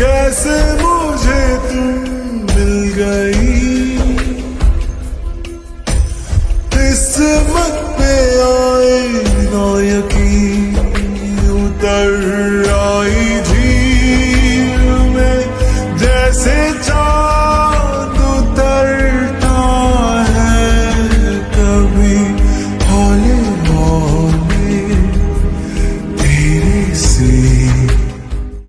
कैसे मुझे तुम मिल गई? किस्मत पे आए ना यकीन उतर